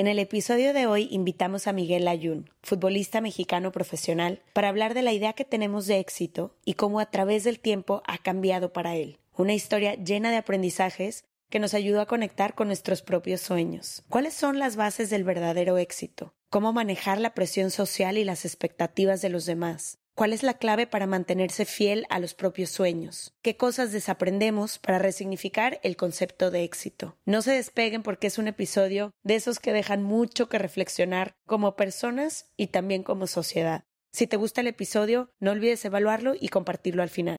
En el episodio de hoy invitamos a Miguel Ayun, futbolista mexicano profesional, para hablar de la idea que tenemos de éxito y cómo a través del tiempo ha cambiado para él. Una historia llena de aprendizajes que nos ayudó a conectar con nuestros propios sueños. ¿Cuáles son las bases del verdadero éxito? ¿Cómo manejar la presión social y las expectativas de los demás? ¿Cuál es la clave para mantenerse fiel a los propios sueños? ¿Qué cosas desaprendemos para resignificar el concepto de éxito? No se despeguen porque es un episodio de esos que dejan mucho que reflexionar como personas y también como sociedad. Si te gusta el episodio, no olvides evaluarlo y compartirlo al final.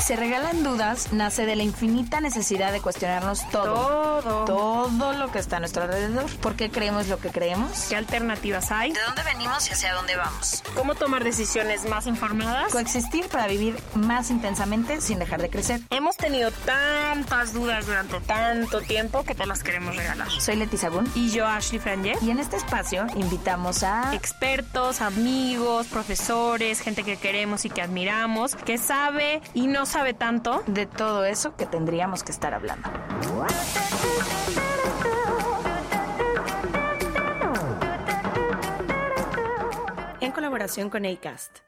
Se regalan dudas nace de la infinita necesidad de cuestionarnos todo. Todo. Todo lo que está a nuestro alrededor. ¿Por qué creemos lo que creemos? ¿Qué alternativas hay? ¿De dónde venimos y hacia dónde vamos? ¿Cómo tomar decisiones más informadas? Coexistir para vivir más intensamente sin dejar de crecer. Hemos tenido tantas dudas durante tanto tiempo que te las queremos regalar. Soy Leti Sagún. Y yo, Ashley Franje. Y en este espacio invitamos a expertos, amigos, profesores, gente que queremos y que admiramos, que sabe y no sabe tanto de todo eso que tendríamos que estar hablando. En colaboración con ACAST.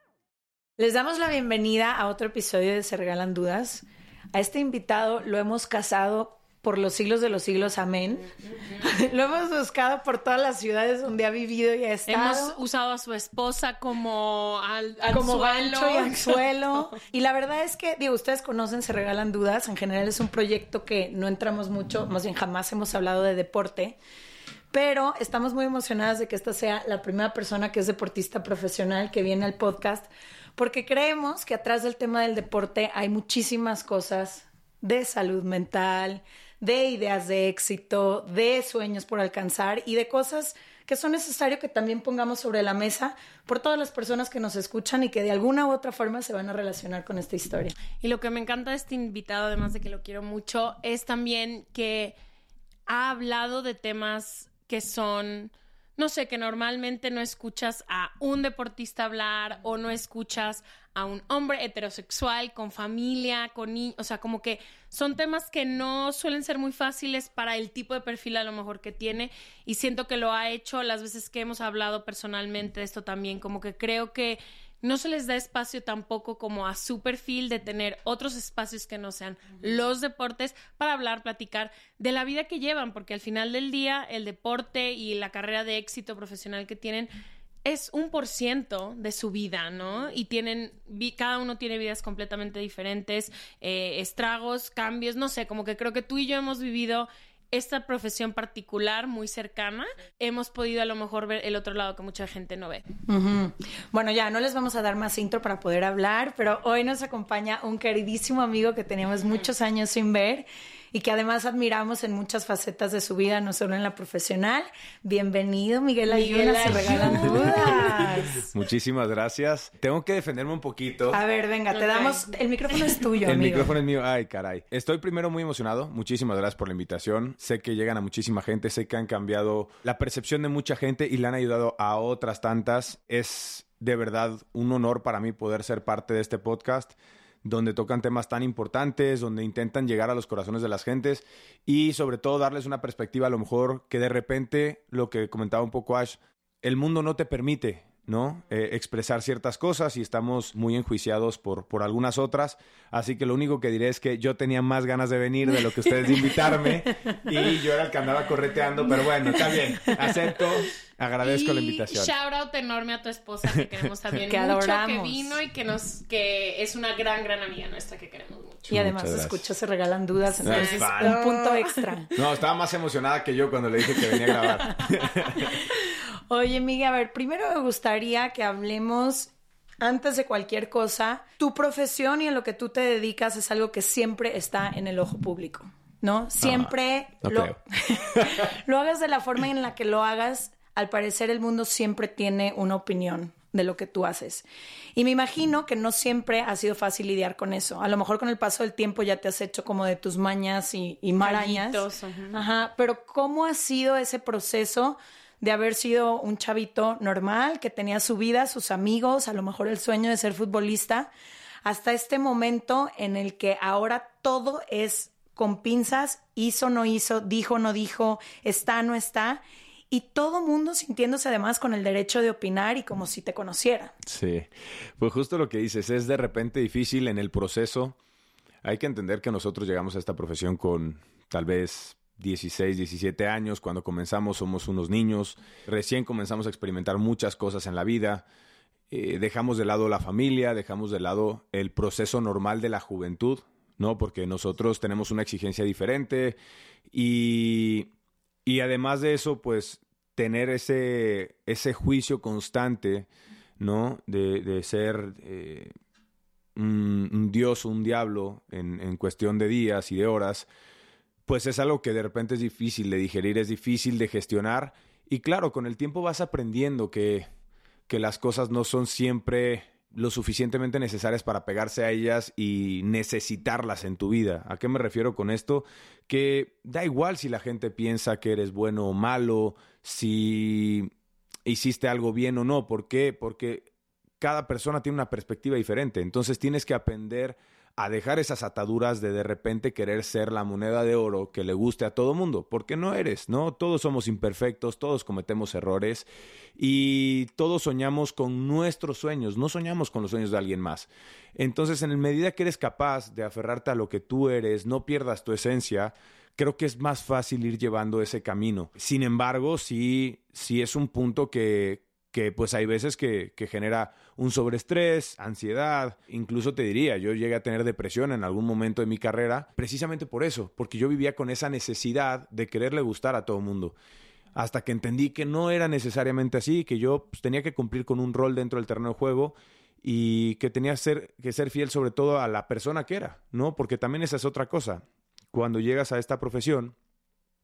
Les damos la bienvenida a otro episodio de Se Regalan Dudas. A este invitado lo hemos casado por los siglos de los siglos, amén. Lo hemos buscado por todas las ciudades donde ha vivido y ha estado. Hemos usado a su esposa como al, como gancho y anzuelo. y la verdad es que, digo, ustedes conocen, se regalan dudas. En general es un proyecto que no entramos mucho, más bien jamás hemos hablado de deporte. Pero estamos muy emocionadas de que esta sea la primera persona que es deportista profesional que viene al podcast, porque creemos que atrás del tema del deporte hay muchísimas cosas de salud mental, de ideas de éxito, de sueños por alcanzar y de cosas que son necesarias que también pongamos sobre la mesa por todas las personas que nos escuchan y que de alguna u otra forma se van a relacionar con esta historia. Y lo que me encanta de este invitado, además de que lo quiero mucho, es también que ha hablado de temas que son no sé, que normalmente no escuchas a un deportista hablar o no escuchas a un hombre heterosexual con familia, con niños, o sea, como que son temas que no suelen ser muy fáciles para el tipo de perfil a lo mejor que tiene. Y siento que lo ha hecho las veces que hemos hablado personalmente de esto también, como que creo que no se les da espacio tampoco como a su perfil de tener otros espacios que no sean los deportes para hablar, platicar de la vida que llevan, porque al final del día el deporte y la carrera de éxito profesional que tienen es un por ciento de su vida, ¿no? Y tienen, cada uno tiene vidas completamente diferentes, eh, estragos, cambios, no sé, como que creo que tú y yo hemos vivido esta profesión particular muy cercana, hemos podido a lo mejor ver el otro lado que mucha gente no ve. Bueno, ya no les vamos a dar más intro para poder hablar, pero hoy nos acompaña un queridísimo amigo que teníamos muchos años sin ver y que además admiramos en muchas facetas de su vida, no solo en la profesional. Bienvenido, Miguel Ayuda, se regalan dudas. Muchísimas gracias. Tengo que defenderme un poquito. A ver, venga, te damos, el micrófono es tuyo. El amigo. micrófono es mío, ay caray. Estoy primero muy emocionado, muchísimas gracias por la invitación. Sé que llegan a muchísima gente, sé que han cambiado la percepción de mucha gente y le han ayudado a otras tantas. Es de verdad un honor para mí poder ser parte de este podcast donde tocan temas tan importantes, donde intentan llegar a los corazones de las gentes y sobre todo darles una perspectiva a lo mejor que de repente, lo que comentaba un poco Ash, el mundo no te permite ¿no? Eh, expresar ciertas cosas y estamos muy enjuiciados por, por algunas otras. Así que lo único que diré es que yo tenía más ganas de venir de lo que ustedes de invitarme y yo era el que andaba correteando, pero bueno, está bien, acepto, agradezco la invitación. Shout out enorme a tu esposa que queremos también que mucho, adoramos. que vino y que nos, que es una gran, gran amiga nuestra que queremos mucho. Y además, escucho, se regalan dudas, entonces un punto extra. No, estaba más emocionada que yo cuando le dije que venía a grabar. Oye, Miguel, a ver, primero me gustaría que hablemos, antes de cualquier cosa, tu profesión y en lo que tú te dedicas es algo que siempre está en el ojo público, ¿no? Siempre no lo, creo. lo hagas de la forma en la que lo hagas, al parecer el mundo siempre tiene una opinión de lo que tú haces. Y me imagino que no siempre ha sido fácil lidiar con eso. A lo mejor con el paso del tiempo ya te has hecho como de tus mañas y, y marañas. Callitos, ajá. Ajá, pero ¿cómo ha sido ese proceso de haber sido un chavito normal, que tenía su vida, sus amigos, a lo mejor el sueño de ser futbolista, hasta este momento en el que ahora todo es con pinzas, hizo, no hizo, dijo, no dijo, está, no está, y todo mundo sintiéndose además con el derecho de opinar y como si te conociera. Sí, pues justo lo que dices, es de repente difícil en el proceso. Hay que entender que nosotros llegamos a esta profesión con tal vez 16, 17 años. Cuando comenzamos somos unos niños. Recién comenzamos a experimentar muchas cosas en la vida. Eh, dejamos de lado la familia, dejamos de lado el proceso normal de la juventud, ¿no? Porque nosotros tenemos una exigencia diferente y, y además de eso, pues tener ese, ese juicio constante, ¿no? De, de ser eh, un, dios o un diablo en, en cuestión de días y de horas, pues es algo que de repente es difícil de digerir, es difícil de gestionar. Y claro, con el tiempo vas aprendiendo que, que las cosas no son siempre lo suficientemente necesarias para pegarse a ellas y necesitarlas en tu vida. ¿A qué me refiero con esto? Que da igual si la gente piensa que eres bueno o malo, si hiciste algo bien o no. ¿Por qué? Porque cada persona tiene una perspectiva diferente. Entonces tienes que aprender a dejar esas ataduras de de repente querer ser la moneda de oro que le guste a todo mundo, porque no eres, ¿no? Todos somos imperfectos, todos cometemos errores y todos soñamos con nuestros sueños, no soñamos con los sueños de alguien más. Entonces, en medida que eres capaz de aferrarte a lo que tú eres, no pierdas tu esencia, creo que es más fácil ir llevando ese camino. Sin embargo, sí, sí es un punto que, que pues hay veces que, que, genera un sobreestrés, ansiedad, incluso te diría, yo llegué a tener depresión en algún momento de mi carrera, precisamente por eso, porque yo vivía con esa necesidad de quererle gustar a todo el mundo. Hasta que entendí que no era necesariamente así, que yo pues, tenía que cumplir con un rol dentro del terreno de juego y que tenía ser, que ser fiel sobre todo a la persona que era, ¿no? Porque también esa es otra cosa. Cuando llegas a esta profesión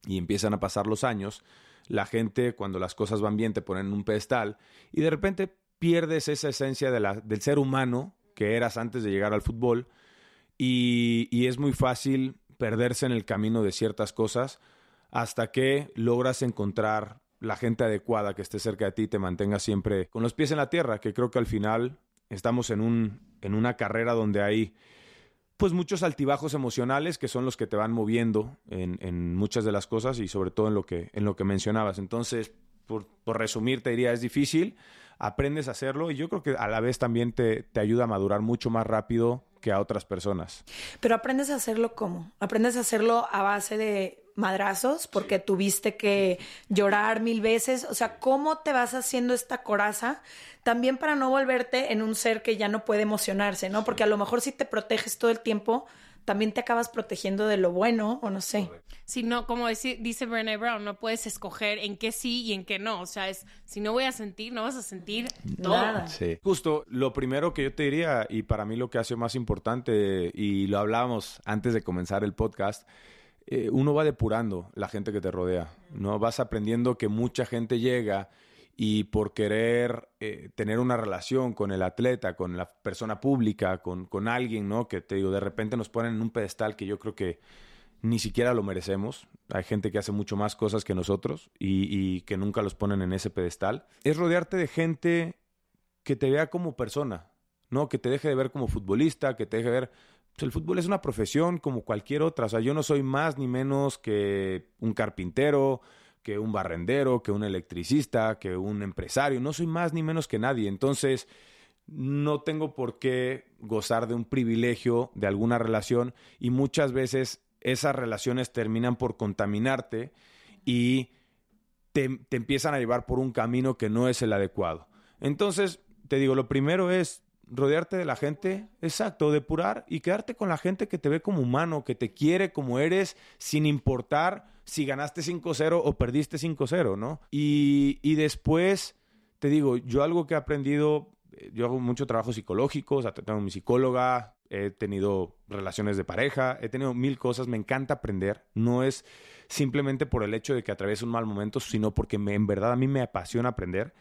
y empiezan a pasar los años, la gente cuando las cosas van bien te ponen en un pedestal y de repente pierdes esa esencia de la, del ser humano que eras antes de llegar al fútbol y, y, es muy fácil perderse en el camino de ciertas cosas hasta que logras encontrar la gente adecuada que esté cerca de ti y te mantenga siempre con los pies en la tierra, que creo que al final estamos en, un, en una carrera donde hay pues muchos altibajos emocionales que son los que te van moviendo en, en, muchas de las cosas y sobre todo en lo que, en lo que mencionabas. Entonces, por, por, resumir, te diría, es difícil, aprendes a hacerlo y yo creo que a la vez también te, te ayuda a madurar mucho más rápido que a otras personas. Pero aprendes a hacerlo cómo? Aprendes a hacerlo a base de madrazos porque sí. tuviste que llorar mil veces. O sea, ¿cómo te vas haciendo esta coraza? También para no volverte en un ser que ya no puede emocionarse, ¿no? Porque a lo mejor si te proteges todo el tiempo, también te acabas protegiendo de lo bueno o no sé. Si no, como dice, dice Brené Brown, no puedes escoger en qué sí y en qué no. O sea, es si no voy a sentir, no vas a sentir todo. Nada. Sí. Justo, lo primero que yo te diría, y para mí lo que ha sido más importante, y lo hablábamos antes de comenzar el podcast, eh, uno va depurando la gente que te rodea, ¿no? Vas aprendiendo que mucha gente llega y por querer eh, tener una relación con el atleta, con la persona pública, con, con, alguien, ¿no? Que te digo, de repente nos ponen en un pedestal que yo creo que ni siquiera lo merecemos. Hay gente que hace mucho más cosas que nosotros y, y que nunca los ponen en ese pedestal. Es rodearte de gente que te vea como persona, ¿no? Que te deje de ver como futbolista, que te deje de ver... El fútbol es una profesión como cualquier otra. O sea, yo no soy más ni menos que un carpintero, que un barrendero, que un electricista, que un empresario. No soy más ni menos que nadie. Entonces, no tengo por qué gozar de un privilegio de alguna relación y muchas veces esas relaciones terminan por contaminarte y te, empiezan a llevar por un camino que no es el adecuado. Entonces, te digo, lo primero es rodearte de la gente, exacto, depurar y quedarte con la gente que te ve como humano, que te quiere como eres, sin importar si ganaste 5-0 o perdiste 5-0, ¿no? Y, y después, te digo, yo algo que he aprendido, eh, yo hago mucho trabajo psicológico, o sea, tengo mi psicóloga, he tenido relaciones de pareja, he tenido mil cosas, me encanta aprender, no es simplemente por el hecho de que atraviese un mal momento, sino porque me, en verdad a mí me apasiona aprender.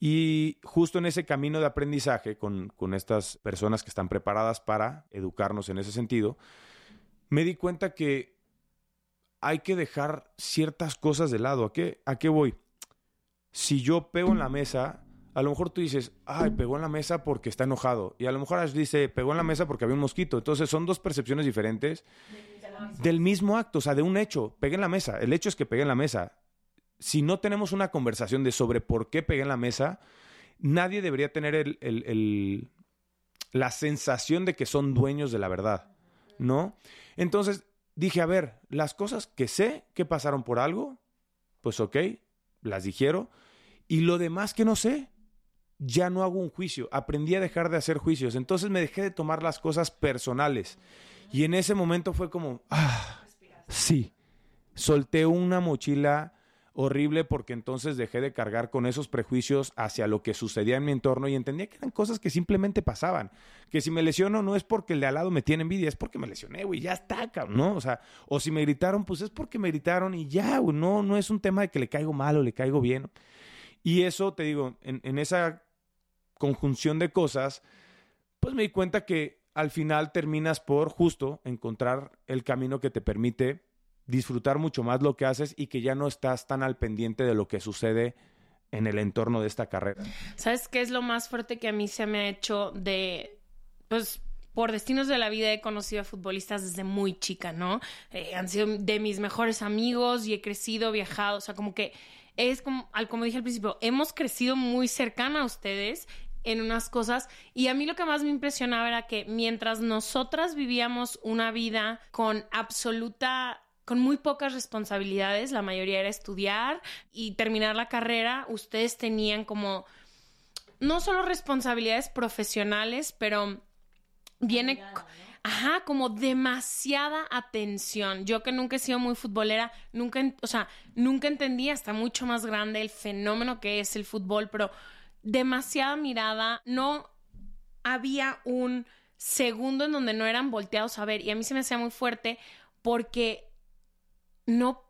Y justo en ese camino de aprendizaje con, con, estas personas que están preparadas para educarnos en ese sentido, me di cuenta que hay que dejar ciertas cosas de lado. ¿A qué, ¿A qué voy? Si yo pego en la mesa, a lo mejor tú dices, ay, pegó en la mesa porque está enojado. Y a lo mejor Ash dice, pegó en la mesa porque había un mosquito. Entonces son dos percepciones diferentes del mismo acto, o sea, de un hecho. Pegué en la mesa. El hecho es que pegué en la mesa si no tenemos una conversación de sobre por qué pegué en la mesa, nadie debería tener el, el, la sensación de que son dueños de la verdad, ¿no? Entonces dije, a ver, las cosas que sé que pasaron por algo, pues ok, las dijeron, y lo demás que no sé, ya no hago un juicio, aprendí a dejar de hacer juicios, entonces me dejé de tomar las cosas personales. Y en ese momento fue como, ah, sí, solté una mochila horrible porque entonces dejé de cargar con esos prejuicios hacia lo que sucedía en mi entorno y entendía que eran cosas que simplemente pasaban. Que si me lesiono no es porque el de al lado me tiene envidia, es porque me lesioné, güey, ya está, ¿no? O sea, o si me gritaron, pues es porque me gritaron y ya, güey, no, no es un tema de que le caigo mal o le caigo bien. Y eso, te digo, en, en esa conjunción de cosas, pues me di cuenta que al final terminas por justo encontrar el camino que te permite disfrutar mucho más lo que haces y que ya no estás tan al pendiente de lo que sucede en el entorno de esta carrera. ¿Sabes qué es lo más fuerte que a mí se me ha hecho de, pues, por destinos de la vida he conocido a futbolistas desde muy chica, ¿no? Eh, han sido de mis mejores amigos y he crecido, viajado, o sea, como que es como, como dije al principio, hemos crecido muy cercana a ustedes en unas cosas y a mí lo que más me impresionaba era que mientras nosotras vivíamos una vida con absoluta con muy pocas responsabilidades, la mayoría era estudiar y terminar la carrera, ustedes tenían como no solo responsabilidades profesionales, pero viene ajá, como demasiada atención. Yo que nunca he sido muy futbolera, nunca, o sea, nunca entendí hasta mucho más grande el fenómeno que es el fútbol, pero demasiada mirada, no había un segundo en donde no eran volteados a ver y a mí se me hacía muy fuerte porque no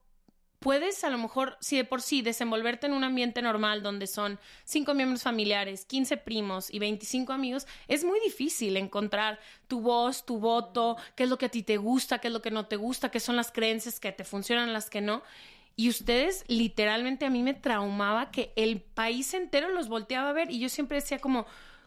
puedes a lo mejor, si de por sí, desenvolverte en un ambiente normal donde son cinco miembros familiares, 15 primos y 25 amigos, es muy difícil encontrar tu voz, tu voto, qué es lo que a ti te gusta, qué es lo que no te gusta, qué son las creencias que te funcionan, las que no. Y ustedes, literalmente, a mí me traumaba que el país entero los volteaba a ver y yo siempre decía como,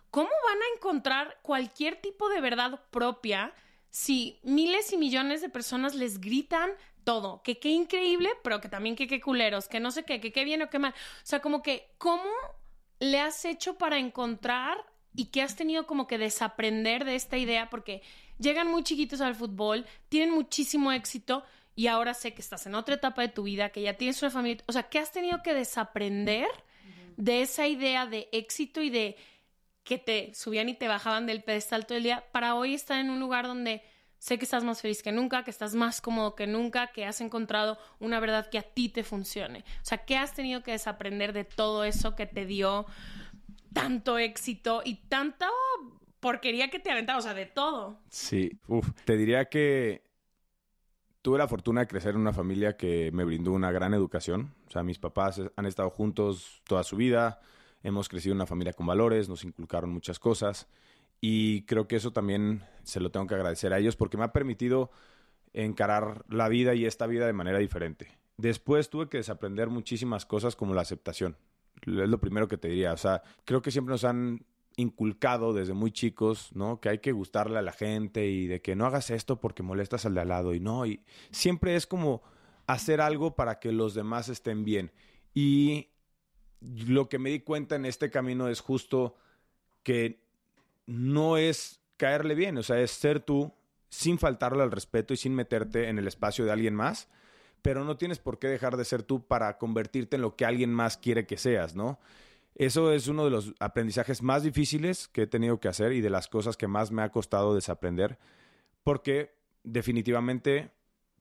¿cómo van a encontrar cualquier tipo de verdad propia? si miles y millones de personas les gritan todo, que qué increíble, pero que también que qué culeros, que no sé qué, que qué bien o qué mal. O sea, como que, ¿cómo le has hecho para encontrar y qué has tenido como que desaprender de esta idea? Porque llegan muy chiquitos al fútbol, tienen muchísimo éxito y ahora sé que estás en otra etapa de tu vida, que ya tienes una familia. O sea, ¿qué has tenido que desaprender de esa idea de éxito y de que te subían y te bajaban del pedestal todo el día para hoy estar en un lugar donde Sé que estás más feliz que nunca, que estás más cómodo que nunca, que has encontrado una verdad que a ti te funcione. O sea, ¿qué has tenido que desaprender de todo eso que te dio tanto éxito y tanta porquería que te aventaba? O sea, de todo. Sí, Uf. te diría que tuve la fortuna de crecer en una familia que me brindó una gran educación. O sea, mis papás han estado juntos toda su vida, hemos crecido en una familia con valores, nos inculcaron muchas cosas. Y creo que eso también se lo tengo que agradecer a ellos porque me ha permitido encarar la vida y esta vida de manera diferente. Después tuve que desaprender muchísimas cosas como la aceptación. Es lo primero que te diría. O sea, creo que siempre nos han inculcado desde muy chicos, ¿no? Que hay que gustarle a la gente y de que no hagas esto porque molestas al de al lado y no. Y siempre es como hacer algo para que los demás estén bien. Y lo que me di cuenta en este camino es justo que no es caerle bien, o sea, es ser tú sin faltarle al respeto y sin meterte en el espacio de alguien más, pero no tienes por qué dejar de ser tú para convertirte en lo que alguien más quiere que seas, ¿no? Eso es uno de los aprendizajes más difíciles que he tenido que hacer y de las cosas que más me ha costado desaprender, porque definitivamente,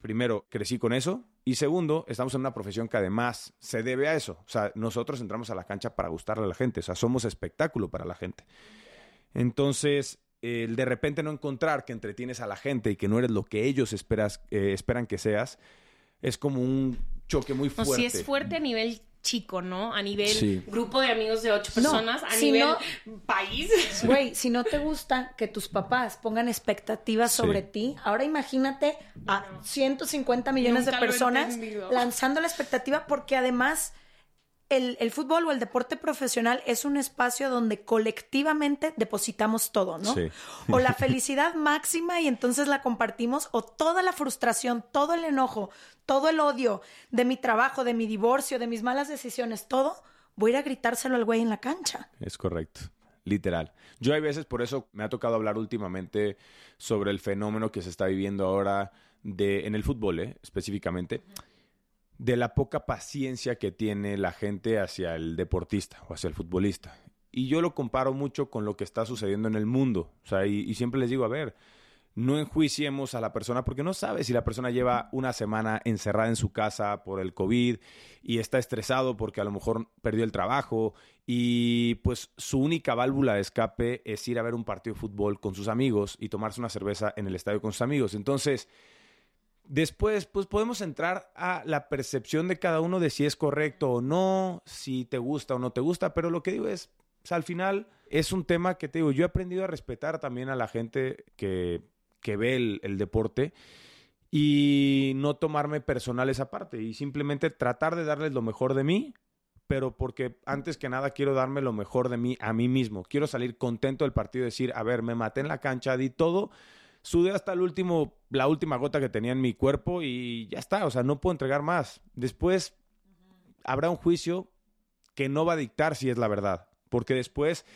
primero, crecí con eso y segundo, estamos en una profesión que además se debe a eso. O sea, nosotros entramos a la cancha para gustarle a la gente, o sea, somos espectáculo para la gente. Entonces, el de repente no encontrar que entretienes a la gente y que no eres lo que ellos esperas, eh, esperan que seas, es como un choque muy fuerte. No, sí es fuerte a nivel chico, ¿no? A nivel grupo de amigos de ocho personas, a nivel país. Güey, si no te gusta que tus papás pongan expectativas sobre ti, ahora imagínate a 150 millones de personas lanzando la expectativa porque además el, fútbol o el deporte profesional es un espacio donde colectivamente depositamos todo, ¿no? Sí. O la felicidad máxima y entonces la compartimos, o toda la frustración, todo el enojo, todo el odio de mi trabajo, de mi divorcio, de mis malas decisiones, todo, voy a ir a gritárselo al güey en la cancha. Es correcto. Literal. Yo hay veces, por eso me ha tocado hablar últimamente sobre el fenómeno que se está viviendo ahora de, en el fútbol, ¿eh? específicamente de la poca paciencia que tiene la gente hacia el deportista o hacia el futbolista. Y yo lo comparo mucho con lo que está sucediendo en el mundo. O sea, y, siempre les digo, a ver, no enjuiciemos a la persona porque no sabe si la persona lleva una semana encerrada en su casa por el COVID y está estresado porque a lo mejor perdió el trabajo y pues su única válvula de escape es ir a ver un partido de fútbol con sus amigos y tomarse una cerveza en el estadio con sus amigos. Entonces, Después, pues podemos entrar a la percepción de cada uno de si es correcto o no, si te gusta o no te gusta, pero lo que digo es, al final es un tema que te digo, yo he aprendido a respetar también a la gente que, que ve el, el deporte y no tomarme personal esa parte y simplemente tratar de darles lo mejor de mí, pero porque antes que nada quiero darme lo mejor de mí a mí mismo. Quiero salir contento del partido decir, a ver, me maté en la cancha, di todo sudé hasta el último, la última gota que tenía en mi cuerpo y ya está, o sea, no puedo entregar más. Después habrá un juicio que no va a dictar si es la verdad, porque después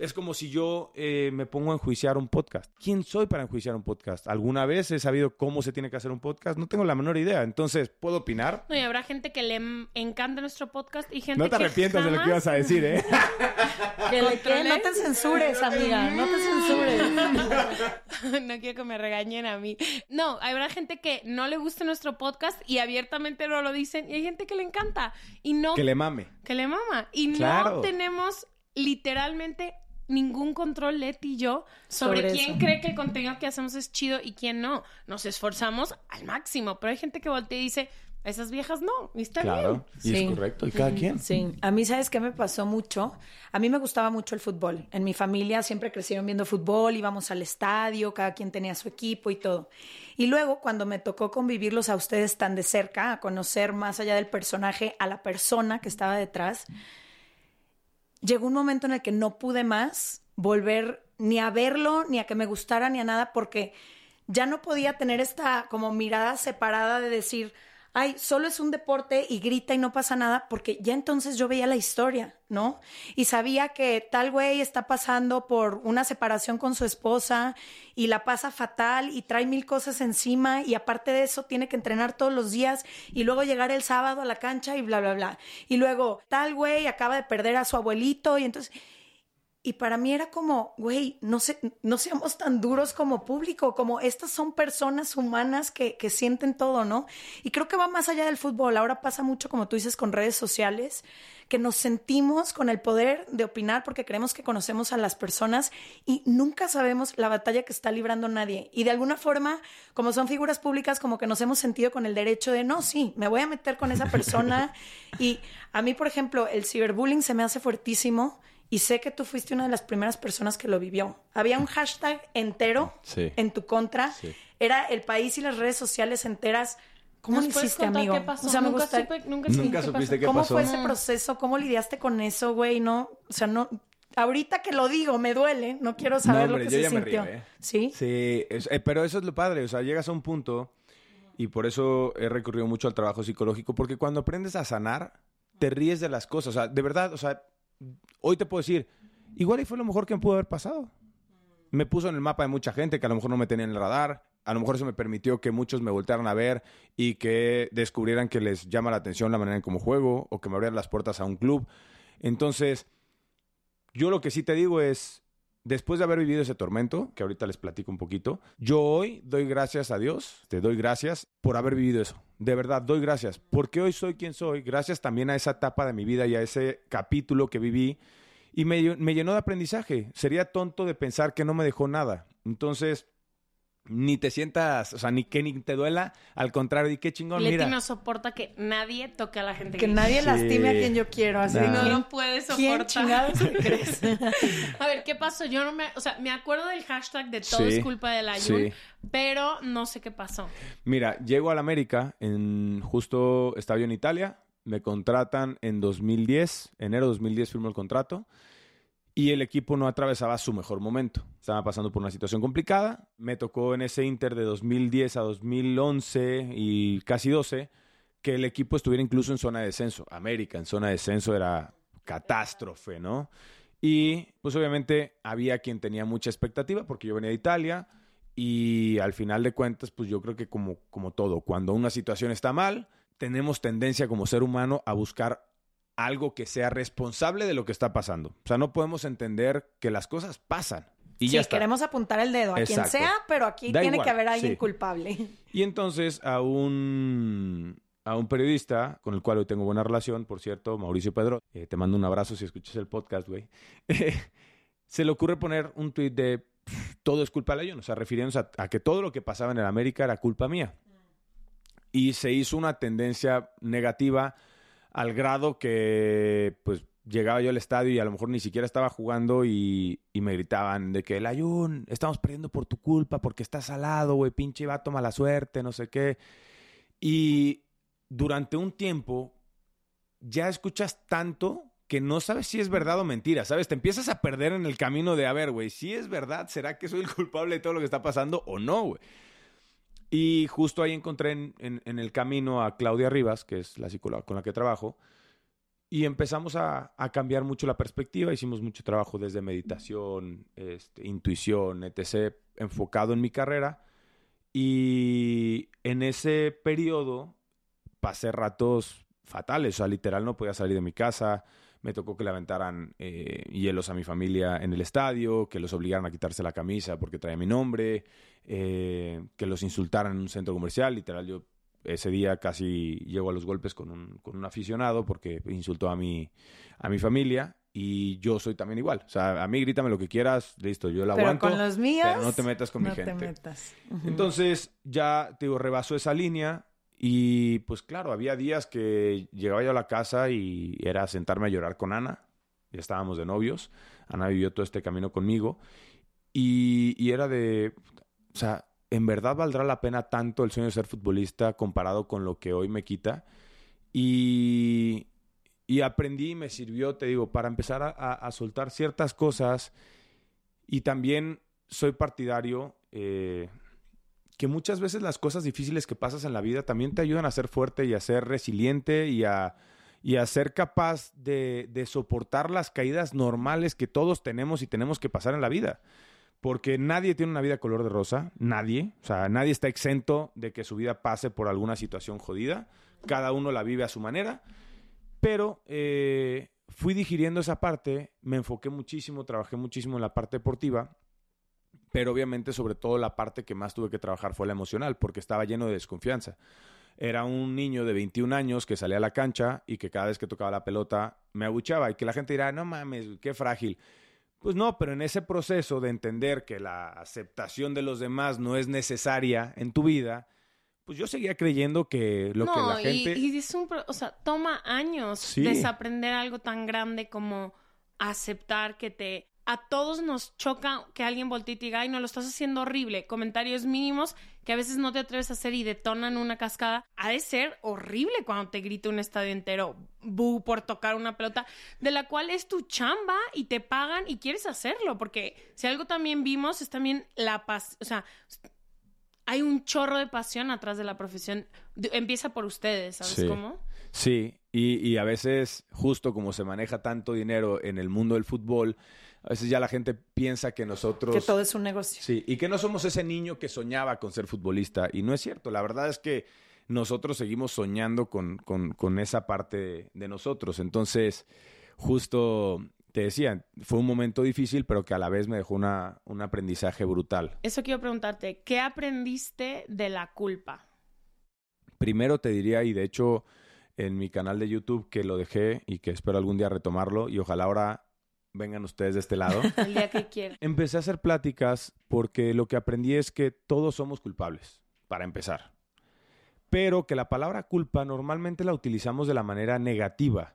es como si yo eh, me pongo a enjuiciar un podcast. ¿Quién soy para enjuiciar un podcast? ¿Alguna vez he sabido cómo se tiene que hacer un podcast? No tengo la menor idea. Entonces, ¿puedo opinar? No, y habrá gente que le encanta nuestro podcast y gente que No te arrepientas de lo que ibas a decir, ¿eh? que le No te censures, amiga. No te censures. no quiero que me regañen a mí. No, habrá gente que no le guste nuestro podcast y abiertamente no lo dicen. Y hay gente que le encanta. Y no... Que le mame. Que le mama. Y no tenemos literalmente ningún control, Leti y yo, sobre, quién cree que el contenido que hacemos es chido y quién no. Nos esforzamos al máximo, pero hay gente que voltea y dice, esas viejas no, y está claro, y es correcto, y cada quien. Sí, a mí, ¿sabes qué me pasó mucho? A mí me gustaba mucho el fútbol. En mi familia siempre crecieron viendo fútbol, íbamos al estadio, cada quien tenía su equipo y todo. Y luego, cuando me tocó convivirlos a ustedes tan de cerca, a conocer más allá del personaje, a la persona que estaba detrás, llegó un momento en el que no pude más volver ni a verlo, ni a que me gustara, ni a nada, porque ya no podía tener esta como mirada separada de decir, ay, solo es un deporte y grita y no pasa nada, porque ya entonces yo veía la historia, ¿no? Y sabía que tal güey está pasando por una separación con su esposa y la pasa fatal y trae mil cosas encima y aparte de eso tiene que entrenar todos los días y luego llegar el sábado a la cancha y bla, bla, bla. Y luego tal güey acaba de perder a su abuelito y entonces... Y para mí era como, güey, no, no seamos tan duros como público, como estas son personas humanas que, que, sienten todo, ¿no? Y creo que va más allá del fútbol. Ahora pasa mucho, como tú dices, con redes sociales, que nos sentimos con el poder de opinar porque creemos que conocemos a las personas y nunca sabemos la batalla que está librando nadie. Y de alguna forma, como son figuras públicas, como que nos hemos sentido con el derecho de, no, sí, me voy a meter con esa persona. y a mí, por ejemplo, el ciberbullying se me hace fuertísimo y sé que tú fuiste una de las primeras personas que lo vivió. Había un hashtag entero en tu contra. Era el país y las redes sociales enteras. ¿Cómo lo hiciste, amigo? Qué pasó? O sea, nunca, supe, nunca, nunca supiste qué pasó. ¿Cómo fue ese proceso? ¿Cómo lidiaste con eso, güey? No, o sea, no. Ahorita que lo digo, me duele. No quiero saber lo que se sintió. ¿eh? ¿Sí? Sí, eh, pero eso es lo padre. O sea, llegas a un punto y por eso he recurrido mucho al trabajo psicológico, porque cuando aprendes a sanar, te ríes de las cosas. O sea, de verdad, o sea, hoy te puedo decir, igual y fue lo mejor que me pudo haber pasado. Me puso en el mapa de mucha gente que a lo mejor no me tenía en el radar. A lo mejor eso me permitió que muchos me voltearan a ver y que descubrieran que les llama la atención la manera en cómo juego o que me abrieran las puertas a un club. Entonces, yo lo que sí te digo es, después de haber vivido ese tormento, que ahorita les platico un poquito, yo hoy doy gracias a Dios, te doy gracias por haber vivido eso. De verdad, doy gracias. Porque hoy soy quien soy, gracias también a esa etapa de mi vida y a ese capítulo que viví. Y me, me llenó de aprendizaje. Sería tonto de pensar que no me dejó nada. Entonces, ni te sientas, o sea, ni que ni te duela, al contrario, y qué chingón, Leti mira. no soporta que nadie toque a la gente Que que nadie Sí. lastime a quien yo quiero. Así no ¿quién- lo puede ¿Quién soportar. crees? A ver, ¿qué pasó? Yo no me, o sea, me acuerdo del hashtag de todo Sí, es culpa de la Yun, sí. pero no sé qué pasó. Mira, llego a la América, en, justo estaba yo en Italia, me contratan en 2010, enero de 2010 firmo el contrato, y el equipo no atravesaba su mejor momento. Estaba pasando por una situación complicada, me tocó en ese Inter de 2010 a 2011 y casi 12, que el equipo estuviera incluso en zona de descenso. América en zona de descenso era catástrofe, ¿no? Y pues obviamente había quien tenía mucha expectativa porque yo venía de Italia y al final de cuentas pues yo creo que como, como todo, cuando una situación está mal, tenemos tendencia como ser humano a buscar algo que sea responsable de lo que está pasando. O sea, no podemos entender que las cosas pasan. Y sí, ya está. queremos apuntar el dedo a quien Exacto. sea, pero aquí Da tiene igual, que haber alguien sí. culpable. Y entonces a un, a un periodista con el cual hoy tengo buena relación, por cierto, Mauricio Pedro, eh, te mando un abrazo si escuchas el podcast, güey. se le ocurre poner un tuit de "Pff, todo es culpa de León, o sea, refiriéndose a, a que todo lo que pasaba en el América era culpa mía. Y se hizo una tendencia negativa al grado que, pues, llegaba yo al estadio y a lo mejor ni siquiera estaba jugando y, y me gritaban de que, el Ayun, estamos perdiendo por tu culpa porque estás salado, güey, pinche vato mala suerte, no sé qué. Y durante un tiempo ya escuchas tanto que no sabes si es verdad o mentira, ¿sabes? Te empiezas a perder en el camino de, a ver, güey, si es verdad, ¿será que soy el culpable de todo lo que está pasando o no, güey? Y justo ahí encontré en, en- el camino a Claudia Rivas, que es la psicóloga con la que trabajo, y empezamos a, a cambiar mucho la perspectiva. Hicimos mucho trabajo desde meditación, este, intuición, etc., enfocado en mi carrera. Y en ese periodo pasé ratos fatales, o sea, literal no podía salir de mi casa. Me tocó que le aventaran eh, hielos a mi familia en el estadio, que los obligaran a quitarse la camisa porque traía mi nombre, eh, que los insultaran en un centro comercial. Literal, yo ese día casi llego a los golpes con un, con un aficionado porque insultó a mi, a mi familia. Y yo soy también igual. O sea, a mí grítame lo que quieras, listo, yo la Pero aguanto. con los míos. pero no te metas con no mi gente. te metas. Entonces ya, te digo, rebasó esa línea y pues claro, había días que llegaba yo a la casa y era sentarme a llorar con Ana. Ya estábamos de novios. Ana vivió todo este camino conmigo y, era de, o sea, ¿en verdad valdrá la pena tanto el sueño de ser futbolista comparado con lo que hoy me quita? Y, y aprendí y me sirvió, te digo, para empezar a soltar ciertas cosas y también soy partidario eh, que muchas veces las cosas difíciles que pasas en la vida también te ayudan a ser fuerte y a ser resiliente y a, y a ser capaz de, de soportar las caídas normales que todos tenemos y tenemos que pasar en la vida. Porque nadie tiene una vida color de rosa, nadie. O sea, nadie está exento de que su vida pase por alguna situación jodida. Cada uno la vive a su manera. Pero eh, fui digiriendo esa parte, me enfoqué muchísimo, trabajé muchísimo en la parte deportiva, pero obviamente sobre todo la parte que más tuve que trabajar fue la emocional, porque estaba lleno de desconfianza. Era un niño de 21 años que salía a la cancha y que cada vez que tocaba la pelota me abuchaba y que la gente dirá, no mames, qué frágil. Pues no, pero en ese proceso de entender que la aceptación de los demás no es necesaria en tu vida, pues yo seguía creyendo que lo que no, la gente... y, y es un, pro- o sea, toma años Sí. desaprender algo tan grande como aceptar que te... A todos nos choca que alguien voltee y te diga, ay, no, lo estás haciendo horrible. Comentarios mínimos que a veces no te atreves a hacer y detonan una cascada. Ha de ser horrible cuando te grita un estadio entero, bu, por tocar una pelota, de la cual es tu chamba y te pagan y quieres hacerlo. Porque si algo también vimos es también la paz, o sea, hay un chorro de pasión atrás de la profesión. Empieza por ustedes, ¿sabes cómo? Sí, y, y a veces, justo como se maneja tanto dinero en el mundo del fútbol, a veces ya la gente piensa que nosotros... Que todo es un negocio. Sí, y que no somos ese niño que soñaba con ser futbolista. Y no es cierto. La verdad es que nosotros seguimos soñando con, con, esa parte de, nosotros. Entonces, justo te decía, fue un momento difícil, pero que a la vez me dejó una, un aprendizaje brutal. Eso quiero preguntarte, ¿qué aprendiste de la culpa? Primero te diría, y de hecho en mi canal de YouTube que lo dejé y que espero algún día retomarlo, y ojalá ahora vengan ustedes de este lado. El día que quieran. Empecé a hacer pláticas porque lo que aprendí es que todos somos culpables, para empezar. Pero que la palabra culpa normalmente la utilizamos de la manera negativa.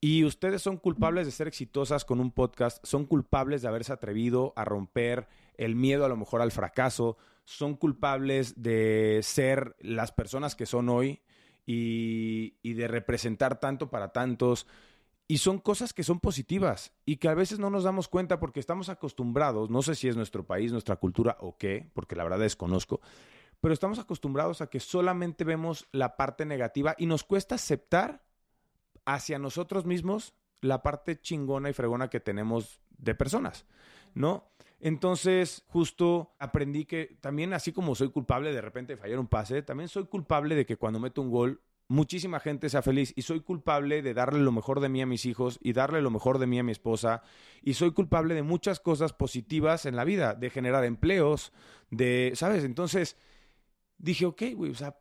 Y ustedes son culpables de ser exitosas con un podcast, son culpables de haberse atrevido a romper el miedo a lo mejor al fracaso, son culpables de ser las personas que son hoy y, y de representar tanto para tantos. Y son cosas que son positivas y que a veces no nos damos cuenta porque estamos acostumbrados, no sé si es nuestro país, nuestra cultura o qué, porque la verdad desconozco, pero estamos acostumbrados a que solamente vemos la parte negativa y nos cuesta aceptar hacia nosotros mismos la parte chingona y fregona que tenemos de personas, ¿no? Entonces, justo aprendí que también, así como soy culpable de repente de fallar un pase, también soy culpable de que cuando meto un gol muchísima gente sea feliz y soy culpable de darle lo mejor de mí a mis hijos y darle lo mejor de mí a mi esposa y soy culpable de muchas cosas positivas en la vida, de generar empleos, de, ¿sabes? Entonces dije, ok, güey, o sea,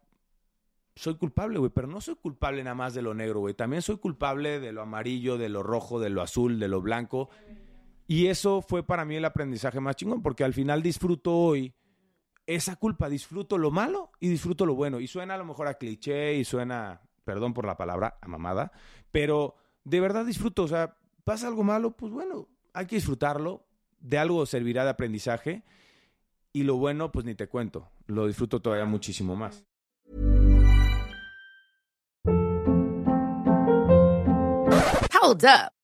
soy culpable, güey, pero no soy culpable nada más de lo negro, güey, también soy culpable de lo amarillo, de lo rojo, de lo azul, de lo blanco. Y eso fue para mí el aprendizaje más chingón, porque al final disfruto hoy esa culpa, disfruto lo malo y disfruto lo bueno. Y suena a lo mejor a cliché y suena, perdón por la palabra, a mamada, pero de verdad disfruto. O sea, pasa algo malo, pues bueno, hay que disfrutarlo. De algo servirá de aprendizaje. Y lo bueno, pues ni te cuento. Lo disfruto todavía muchísimo más. Hold up.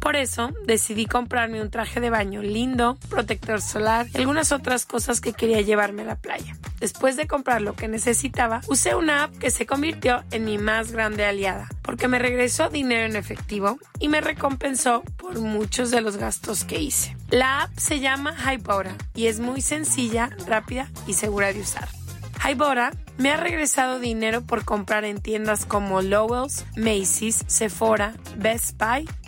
Por eso decidí comprarme un traje de baño lindo, protector solar y algunas otras cosas que quería llevarme a la playa. Después de comprar lo que necesitaba, usé una app que se convirtió en mi más grande aliada, porque me regresó dinero en efectivo y me recompensó por muchos de los gastos que hice. La app se llama Hybora y es muy sencilla, rápida y segura de usar. Hybora Me ha regresado dinero por comprar en tiendas como Lowell's, Macy's, Sephora, Best Buy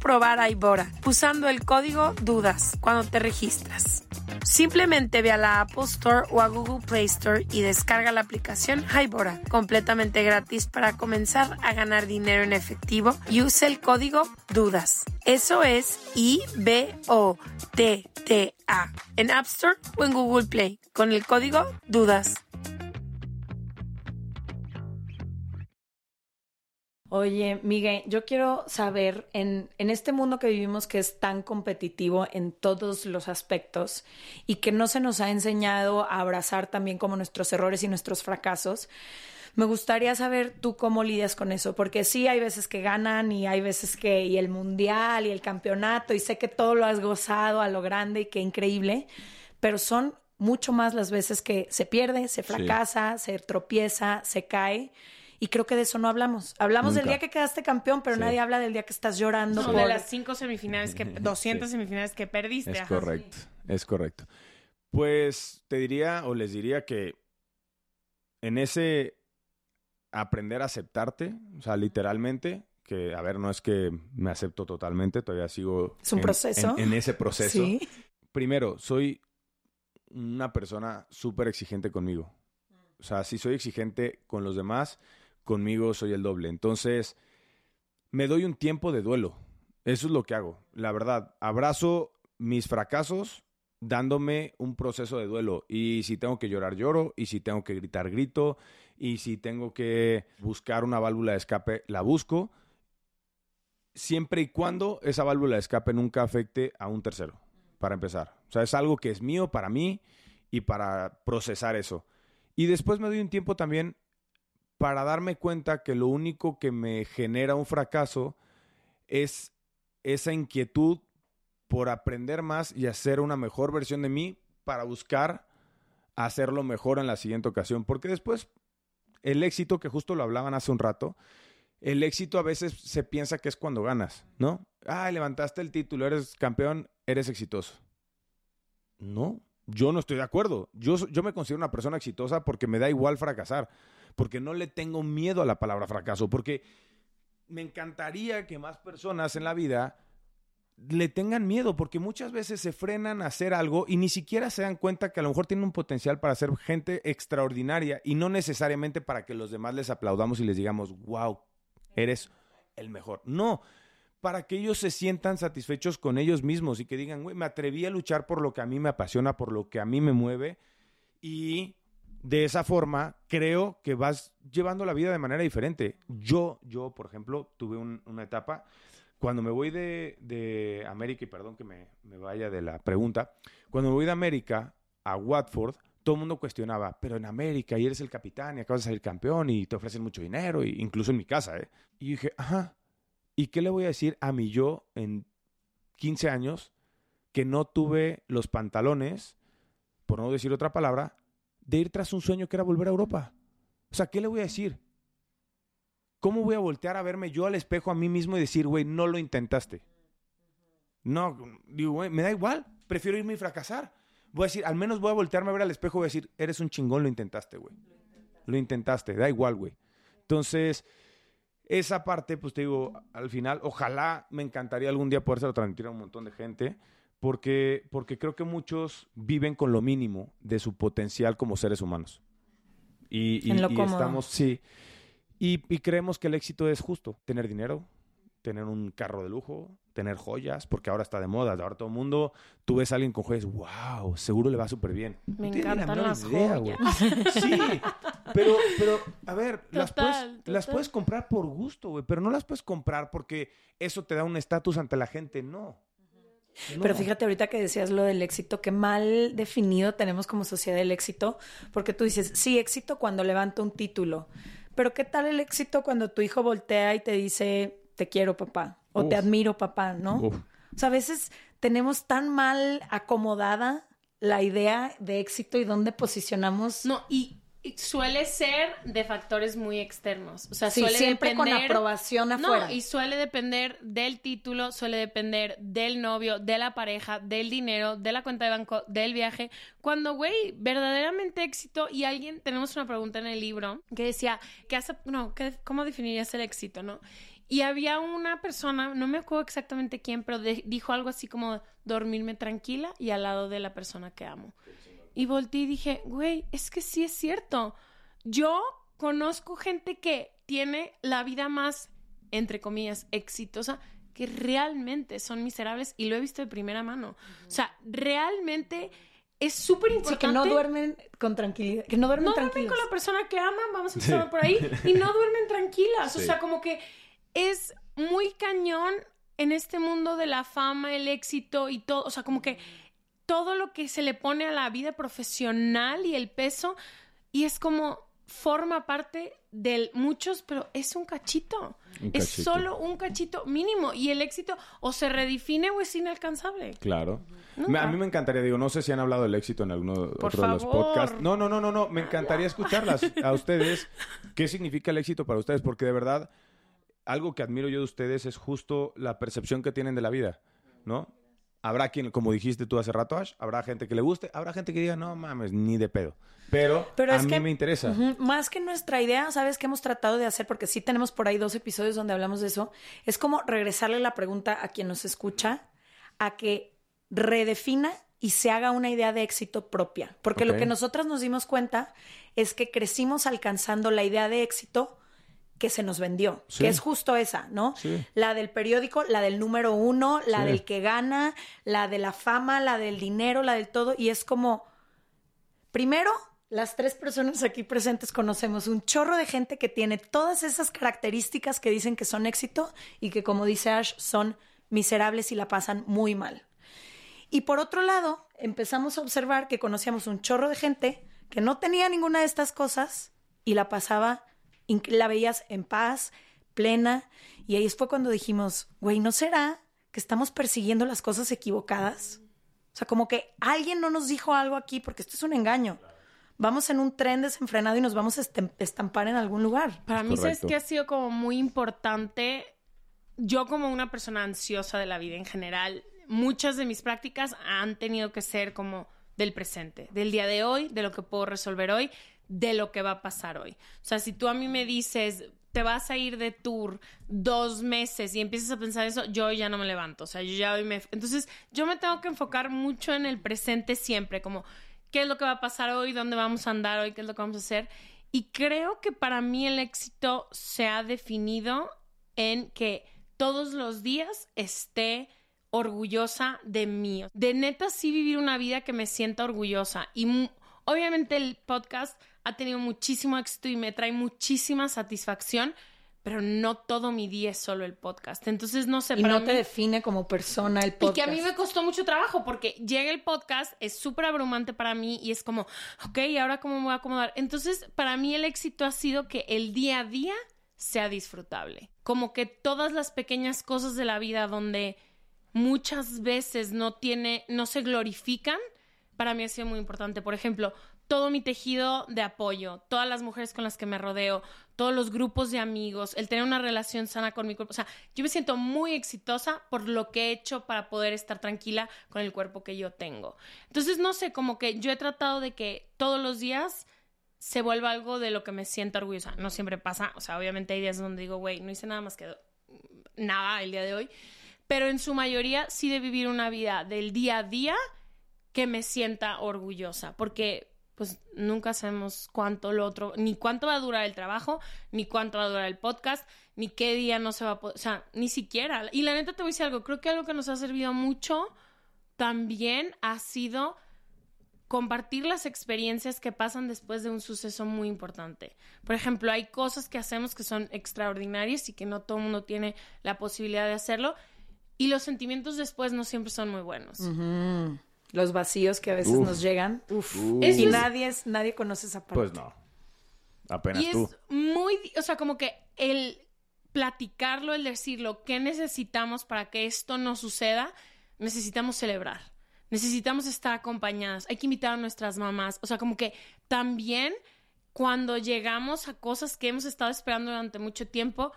probar Hybora usando el código DUDAS cuando te registras. Simplemente ve a la Apple Store o a Google Play Store y descarga la aplicación Hybora, completamente gratis para comenzar a ganar dinero en efectivo y use el código DUDAS. Eso es I-B-O-T-T-A en App Store o en Google Play con el código DUDAS. Oye, Miguel, yo quiero saber, en, en, este mundo que vivimos que es tan competitivo en todos los aspectos y que no se nos ha enseñado a abrazar también como nuestros errores y nuestros fracasos, me gustaría saber tú cómo lidias con eso, porque sí hay veces que ganan y hay veces que, y el mundial y el campeonato, y sé que todo lo has gozado a lo grande y qué increíble, pero son mucho más las veces que se pierde, se fracasa, sí. se tropieza, se cae. Y creo que de eso no hablamos. Hablamos Nunca. del día que quedaste campeón, pero Sí. nadie habla del día que estás llorando. No, por- de las cinco semifinales que, 200 Sí. semifinales que perdiste. Es ajá. correcto, es correcto. Pues te diría o les diría que en ese aprender a aceptarte, o sea, literalmente, que a ver, no es que me acepto totalmente, todavía sigo Es un en- proceso. en- en ese proceso. Sí. Primero, soy una persona súper exigente conmigo. O sea, si soy exigente con los demás, conmigo soy el doble. Entonces, me doy un tiempo de duelo. Eso es lo que hago. La verdad, abrazo mis fracasos dándome un proceso de duelo. Y si tengo que llorar, lloro. Y si tengo que gritar, grito. Y si tengo que buscar una válvula de escape, la busco. Siempre y cuando esa válvula de escape nunca afecte a un tercero, para empezar. O sea, es algo que es mío para mí y para procesar eso. Y después me doy un tiempo también para darme cuenta que lo único que me genera un fracaso es esa inquietud por aprender más y hacer una mejor versión de mí para buscar hacerlo mejor en la siguiente ocasión. Porque después, el éxito, que justo lo hablaban hace un rato, el éxito a veces se piensa que es cuando ganas, ¿no? Ah, levantaste el título, eres campeón, eres exitoso. No, yo no estoy de acuerdo. Yo, yo me considero una persona exitosa porque me da igual fracasar, porque no le tengo miedo a la palabra fracaso, porque me encantaría que más personas en la vida le tengan miedo, porque muchas veces se frenan a hacer algo y ni siquiera se dan cuenta que a lo mejor tienen un potencial para ser gente extraordinaria y no necesariamente para que los demás les aplaudamos y les digamos, wow, eres el mejor. No, para que ellos se sientan satisfechos con ellos mismos y que digan, güey, me atreví a luchar por lo que a mí me apasiona, por lo que a mí me mueve y de esa forma creo que vas llevando la vida de manera diferente. Yo, yo, por ejemplo, tuve un- una etapa, cuando me voy de, de América, y perdón que me, me vaya de la pregunta, cuando me voy de América a Watford, todo el mundo cuestionaba, pero en América y eres el capitán y acabas de salir campeón y te ofrecen mucho dinero, y incluso en mi casa, ¿eh? Y dije, ajá, ¿y qué le voy a decir a mi yo en 15 años que no tuve los pantalones, por no decir otra palabra, de ir tras un sueño que era volver a Europa? O sea, ¿qué le voy a decir? ¿Cómo voy a voltear a verme yo al espejo a mí mismo y decir, güey, no lo intentaste? No, digo, güey, me da igual, prefiero irme y fracasar. Voy a decir, al menos voy a voltearme a ver al espejo y voy a decir, eres un chingón, lo intentaste, güey. Lo intentaste, da igual, güey. Entonces, esa parte, pues te digo, al final, ojalá me encantaría algún día podérselo transmitir a un montón de gente, porque, porque creo que muchos viven con lo mínimo de su potencial como seres humanos. Y, y- En lo y cómodo. estamos, sí. Y, y creemos que el éxito es justo, tener dinero, tener un carro de lujo, tener joyas, porque ahora está de moda, ahora todo el mundo, tú ves a alguien con joyas, wow, seguro le va súper bien. Me No encantan menor las idea, güey. joyas. Sí, pero, pero, a ver, las, puedes, Total, las puedes comprar por gusto, güey, pero no las puedes comprar porque eso te da un estatus ante la gente, no. Pero fíjate ahorita que decías lo del éxito, qué mal definido tenemos como sociedad el éxito, porque tú dices, sí, éxito cuando levanta un título, pero ¿qué tal el éxito cuando tu hijo voltea y te dice, te quiero papá, o te admiro papá, ¿no? O sea, a veces tenemos tan mal acomodada la idea de éxito y dónde posicionamos. No, y suele ser de factores muy externos. O sea, sí, suele siempre depender, con aprobación afuera. No, y suele depender del título, suele depender del novio, de la pareja, del dinero, de la cuenta de banco, del viaje. Cuando, güey, verdaderamente éxito y alguien, tenemos una pregunta en el libro que decía, ¿qué hace, no, ¿qué, ¿cómo definirías el éxito, no? Y había una persona, no me acuerdo exactamente quién, pero dijo algo así como dormirme tranquila y al lado de la persona que amo. Y volteé y dije, güey, es que sí es cierto. Yo conozco gente que tiene la vida más, entre comillas, exitosa, que realmente son miserables y lo he visto de primera mano. O sea, realmente es súper importante. que no duermen con tranquilidad. Que no duermen no duermen con la persona que aman, vamos a empezar por ahí, y no duermen tranquilas. O sea, como que es muy cañón en este mundo de la fama, el éxito y todo. O sea, como que todo lo que se le pone a la vida profesional y el peso y es como forma parte de muchos, pero es un cachito. Es solo un cachito mínimo y el éxito o se redefine o es inalcanzable. Claro. A mí me encantaría, digo, no sé si han hablado del éxito en alguno otro de los podcasts. No, no, no, no, no, me encantaría escucharlas a ustedes. ¿Qué significa el éxito para ustedes? Porque de verdad, algo que admiro yo de ustedes es justo la percepción que tienen de la vida, ¿no? Habrá quien, como dijiste tú hace rato, Ash, habrá gente que le guste, habrá gente que diga, no mames, ni de pedo. Pero, a mí me interesa. más que nuestra idea, ¿sabes qué hemos tratado de hacer? Porque sí tenemos por ahí dos episodios donde hablamos de eso. Es como regresarle la pregunta a quien nos escucha a que redefina y se haga una idea de éxito propia. Porque lo que nosotras nos dimos cuenta es que crecimos alcanzando la idea de éxito que se nos vendió, que es justo esa, ¿no? La del periódico, la del número uno, la del que gana, la de la fama, la del dinero, la del todo, y es como, primero, las tres personas aquí presentes conocemos un chorro de gente que tiene todas esas características que dicen que son éxito y que, como dice Ash, son miserables y la pasan muy mal. Y por otro lado, empezamos a observar que conocíamos un chorro de gente que no tenía ninguna de estas cosas y la pasaba la veías en paz, plena, y ahí fue cuando dijimos, güey, ¿no será que estamos persiguiendo las cosas equivocadas? O sea, como que alguien no nos dijo algo aquí porque esto es un engaño. Vamos en un tren desenfrenado y nos vamos a estampar en algún lugar. Para mí, ¿sabes que ha sido como muy importante? Yo como una persona ansiosa de la vida en general, muchas de mis prácticas han tenido que ser como del presente, del día de hoy, de lo que puedo resolver hoy, de lo que va a pasar hoy. O sea, si tú a mí me dices, te vas a ir de tour dos meses y empiezas a pensar eso, yo ya no me levanto. O sea, yo ya hoy me... Entonces, yo me tengo que enfocar mucho en el presente siempre, como qué es lo que va a pasar hoy, dónde vamos a andar hoy, qué es lo que vamos a hacer. Y creo que para mí el éxito se ha definido en que todos los días esté orgullosa de mí. De neta sí vivir una vida que me sienta orgullosa. Y obviamente el podcast ha tenido muchísimo éxito y me trae muchísima satisfacción, pero no todo mi día es solo el podcast. Entonces, no sé. Y no te define como persona el podcast. Y que a mí me costó mucho trabajo porque llega el podcast, es súper abrumante para mí y es como, ok, ¿y ahora cómo me voy a acomodar? Entonces, para mí el éxito ha sido que el día a día sea disfrutable. Como que todas las pequeñas cosas de la vida donde muchas veces no tiene, no se glorifican, para mí ha sido muy importante. Por ejemplo, todo mi tejido de apoyo, todas las mujeres con las que me rodeo, todos los grupos de amigos, el tener una relación sana con mi cuerpo. O sea, yo me siento muy exitosa por lo que he hecho para poder estar tranquila con el cuerpo que yo tengo. Entonces, no sé, como que yo he tratado de que todos los días se vuelva algo de lo que me siento orgullosa. No siempre pasa, o sea, obviamente hay días donde digo, güey, no hice nada más que nada el día de hoy, pero en su mayoría sí de vivir una vida del día a día que me sienta orgullosa, porque pues nunca sabemos cuánto lo otro, ni cuánto va a durar el trabajo, ni cuánto va a durar el podcast, ni qué día no se va a poder, o sea, ni siquiera. Y la neta te voy a decir algo, creo que algo que nos ha servido mucho también ha sido compartir las experiencias que pasan después de un suceso muy importante. Por ejemplo, hay cosas que hacemos que son extraordinarias y que no todo el mundo tiene la posibilidad de hacerlo y los sentimientos después no siempre son muy buenos. Los vacíos que a veces Uf. nos llegan. Uf. Uf. Y es- nadie, es, nadie conoce esa parte. Pues no. Apenas Y tú. es muy, o sea, como que el platicarlo, el decirlo, ¿qué necesitamos para que esto no suceda? Necesitamos celebrar. Necesitamos estar acompañadas. Hay que invitar a nuestras mamás. O sea, como que también cuando llegamos a cosas que hemos estado esperando durante mucho tiempo,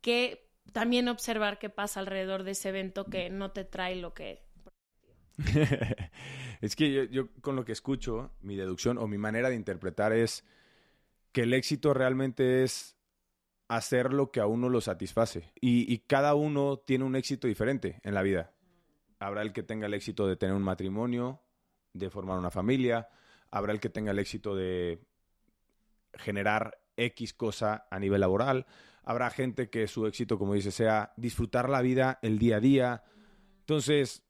que también observar qué pasa alrededor de ese evento que no te trae lo que... es que yo, con lo que escucho, mi deducción o mi manera de interpretar es que el éxito realmente es hacer lo que a uno lo satisface. Y, y cada uno tiene un éxito diferente en la vida. Habrá el que tenga el éxito de tener un matrimonio, de formar una familia, habrá el que tenga el éxito de generar X cosa a nivel laboral, habrá gente que su éxito, como dice, sea disfrutar la vida el día a día. Entonces,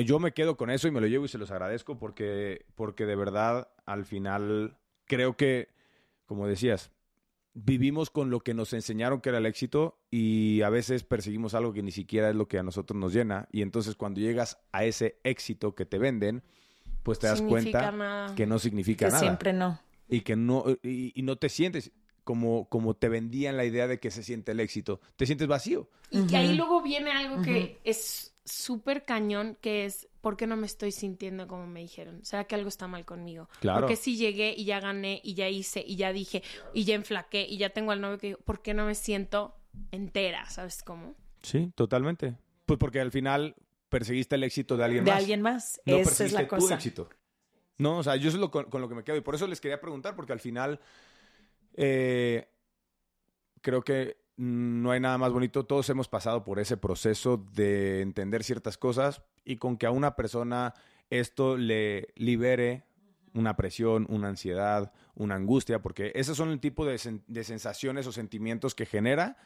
yo me quedo con eso y me lo llevo y se los agradezco porque, porque de verdad al final creo que, como decías, vivimos con lo que nos enseñaron que era el éxito y a veces perseguimos algo que ni siquiera es lo que a nosotros nos llena y entonces cuando llegas a ese éxito que te venden, pues te das Significa cuenta nada. que no significa que nada siempre no. y que no y, y no te sientes como como te vendían la idea de que se siente el éxito, te sientes vacío. Y que ahí luego viene algo que es súper cañón, que es, ¿por qué no me estoy sintiendo como me dijeron? ¿Será que algo está mal conmigo? Claro. Porque si llegué y ya gané y ya hice y ya dije y ya enflaqué y ya tengo al novio que digo, ¿por qué no me siento entera? ¿Sabes cómo? Sí, totalmente. Pues porque al final perseguiste el éxito de alguien De más. alguien más. No Esa es perseguiste la tu cosa. éxito. No, o sea, yo eso es lo con, con lo que me quedo. Y por eso les quería preguntar, porque al final eh, creo que no hay nada más bonito. Todos hemos pasado por ese proceso de entender ciertas cosas y con que a una persona esto le libere una presión, una ansiedad, una angustia, porque esos son el tipo de, de sensaciones o sentimientos que genera